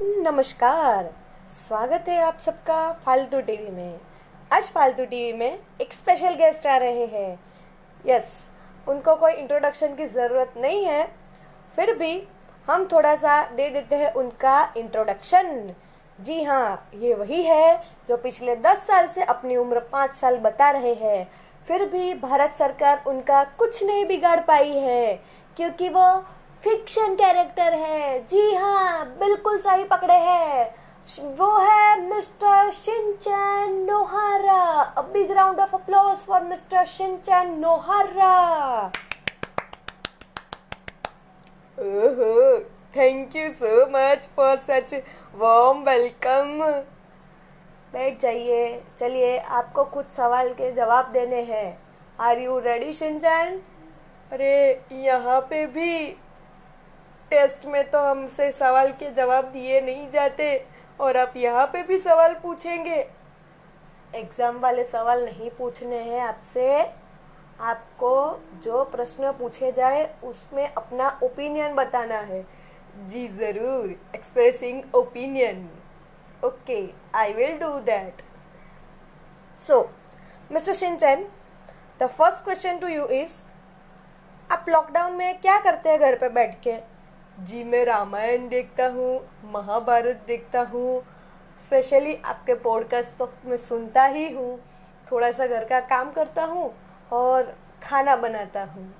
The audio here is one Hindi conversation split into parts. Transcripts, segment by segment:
नमस्कार। स्वागत है आप सबका फालतू टीवी में। आज फालतू टीवी में एक स्पेशल गेस्ट आ रहे हैं। यस उनको कोई इंट्रोडक्शन की ज़रूरत नहीं है। फिर भी हम थोड़ा सा दे देते हैं उनका इंट्रोडक्शन जी हाँ ये वही है जो पिछले दस साल से अपनी उम्र पाँच साल बता रहे हैं। फिर भी भारत सरकार उनका कुछ नहीं बिगाड़ पाई है, क्योंकि वो फिक्शन कैरेक्टर है। जी हाँ बिल्कुल सही पकड़े हैं। वो है mister Shinchan Nohara. A big round of applause for mister Shinchan Nohara. ओहो thank you so much for such warm welcome बैठ जाइए। चलिए आपको कुछ सवाल के जवाब देने हैं। Are you ready Shinchan? अरे यहाँ पे भी टेस्ट में तो हमसे सवाल के जवाब दिए नहीं जाते और आप यहाँ पे भी सवाल पूछेंगे। एग्ज़ाम वाले सवाल नहीं पूछने हैं आपसे। आपको जो प्रश्न पूछे जाए उसमें अपना ओपिनियन बताना है। जी ज़रूर expressing opinion okay I will do that so mister Shinchan the first question to you is आप लॉकडाउन में क्या करते हैं घर पे बैठ के? जी, मैं रामायण देखता हूँ, महाभारत देखता हूँ स्पेशली आपके पॉडकास्ट तो मैं सुनता ही हूँ थोड़ा सा घर का काम करता हूँ और खाना बनाता हूँ।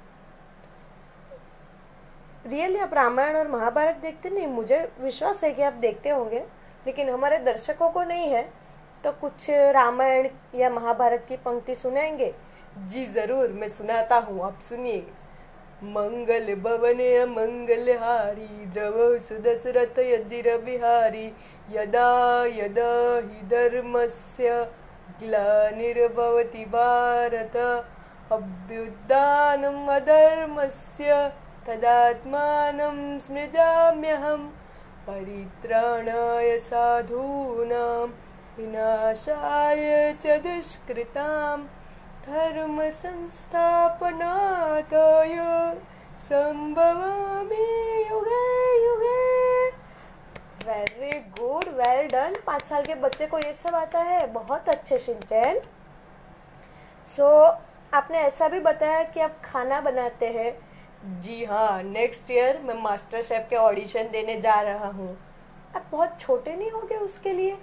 रियली आप रामायण और महाभारत देखते नहीं? मुझे विश्वास है कि आप देखते होंगे, लेकिन हमारे दर्शकों को नहीं है तो कुछ रामायण या महाभारत की पंक्ति सुनाएँगे? जी, ज़रूर, मैं सुनाता हूँ, आप सुनिए। मंगल भवने मंगल हारी द्रव सुदशरथ यजिर बिहारी यदा यदा हि धर्मस्य ग्लानिर्भवति भारत। अभ्युत्थानम् अधर्मस्य तदात्मानं स्मृजाम्यहं परित्राणाय साधूनां विनाशाय च दुष्कृताम् धर्म संस्थापनाय संभवामि युगे युगे। वेरी गुड वेल डन पाँच साल के बच्चे को ये सब आता है। बहुत अच्छे शिंचैन सो so, आपने ऐसा भी बताया कि आप खाना बनाते हैं। जी हाँ नेक्स्ट ईयर मैं मास्टर शेफ के ऑडिशन देने जा रहा हूँ। आप बहुत छोटे नहीं हो गए उसके लिए?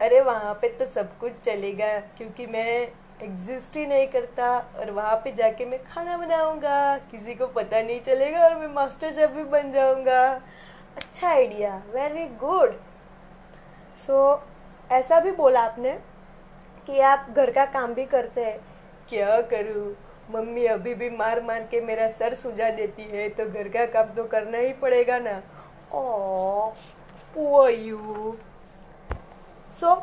अरे वहाँ पे तो सब कुछ चलेगा क्योंकि मैं एग्जिस्ट ही नहीं करता और वहाँ पे जाके मैं खाना बनाऊँगा, किसी को पता नहीं चलेगा और मैं मास्टर शेफ भी बन जाऊँगा। अच्छा आइडिया वेरी गुड सो ऐसा भी बोला आपने कि आप घर का काम भी करते हैं। क्या करूँ? मम्मी अभी भी मार मार के मेरा सर सुझा देती है तो घर का काम तो करना ही पड़ेगा ना। Oh you so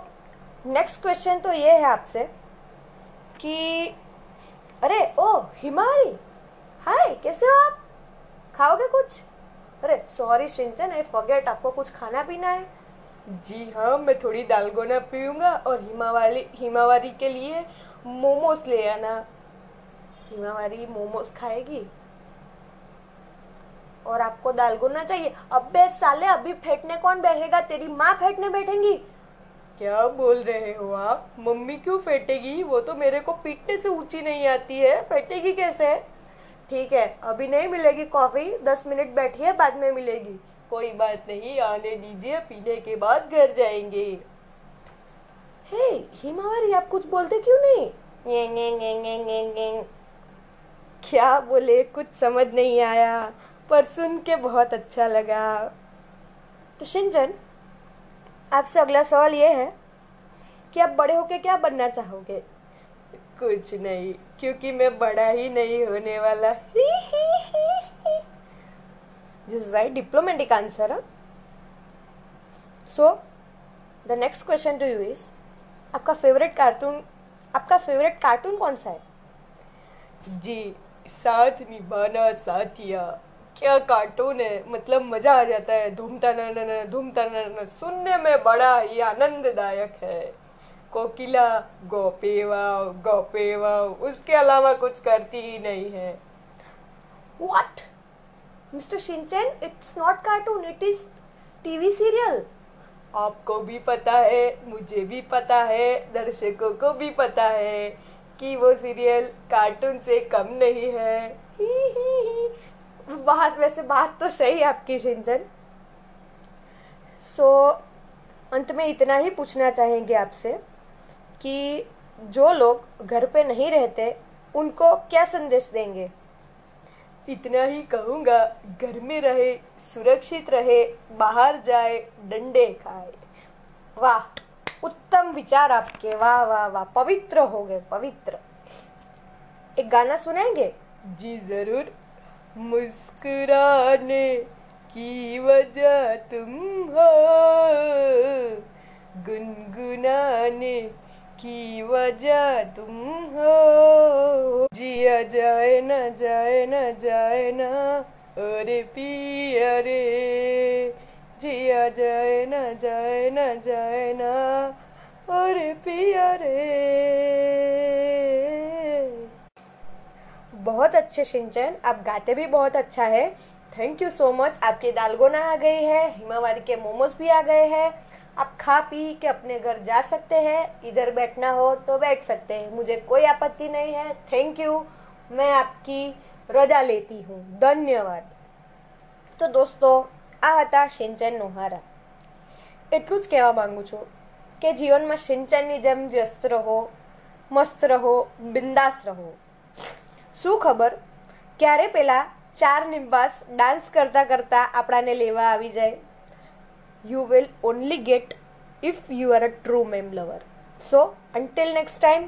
next question तो ये है आपसे। कि, अरे, ओ, हिमारी। हाय कैसे हो आप? खाओगे कुछ? अरे सॉरी सिंचन आई फॉरगेट आपको कुछ खाना पीना है? जी हाँ मैं थोड़ी दालगोना पीऊँगा और हिमावाली, हिमावारी के लिए मोमोज ले आना। हिमावारी मोमोज खाएगी? और आपको दालगोना चाहिए? अबे साले, अभी फेंटने कौन बैठेगा? तेरी माँ फेंटने बैठेंगी। क्या बोल रहे हो आप? मम्मी क्यों फेटेगी? वो तो मेरे को पीटने से ऊँची नहीं आती है। फेंटेगी कैसे? ठीक है अभी नहीं मिलेगी कॉफ़ी दस मिनट बैठिए बाद में मिलेगी। कोई बात नहीं आने दीजिए पीने के बाद घर जाएँगे। हे हिमावरी आप कुछ बोलते क्यों नहीं? ने, ने, ने, ने, ने, ने। क्या बोले? कुछ समझ नहीं आया। पर सुन के बहुत अच्छा लगा। तो शिंजन आपसे अगला सवाल ये है कि आप बड़े होके क्या बनना चाहोगे? कुछ नहीं क्योंकि मैं बड़ा ही नहीं होने वाला। This is why diplomatic answer so the next question to you is आपका फेवरेट कार्टून आपका फेवरेट कार्टून कौन सा है? जी साथ निभाना साथिया। क्या कार्टून है? मतलब मज़ा आ जाता है। धूमता न धूमता न सुनने में बड़ा ही आनंददायक है। कोकिला गोपे वाव गोपे वाव उसके अलावा कुछ करती ही नहीं है। What? Mr. Shinchan, it's not cartoon, it is TV serial आपको भी पता है मुझे भी पता है दर्शकों को भी पता है कि वो सीरियल कार्टून से कम नहीं है। ही ही ही। बात वैसे बात तो सही है आपकी शिंचन सो so, अंत में इतना ही पूछना चाहेंगे आपसे कि जो लोग घर पे नहीं रहते उनको क्या संदेश देंगे? इतना ही कहूँगा घर में रहे सुरक्षित रहे बाहर जाए डंडे खाए। वाह उत्तम विचार आपके वाह वाह वाह पवित्र हो गए पवित्र। एक गाना सुनाएँगे? जी ज़रूर। मुस्कुराने की वजह तुम हो। गुनगुनाने की वजह तुम हो। जिया जाए न जाए न जाए न, अरे पिया रे। जिया जाए न जाए न जाए न, अरे पिया रे। बहुत अच्छे सिंचन आप गाते भी बहुत अच्छा है थैंक यू सो मच आपकी दालगोना आ गई है हिमावारी के मोमोज भी आ गए हैं आप खा पी के अपने घर जा सकते हैं इधर बैठना हो तो बैठ सकते हैं मुझे कोई आपत्ति नहीं है थैंक यू मैं आपकी રજા લેતી હું ધન્યવાદ તો દોસ્તો આ હતા સિંચન નોહારા એટલું જ કહેવા માંગુ છું કે જીવનમાં સિંચનની જેમ વ્યસ્ત રહો મસ્ત રહો બિંદાસ રહો શું ખબર? ક્યારે પહેલાં ચાર નિમ્બાસ ડાન્સ કરતાં કરતાં આપણાને લેવા આવી જાય? You will only get if you are a true meme lover so until next time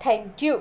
thank you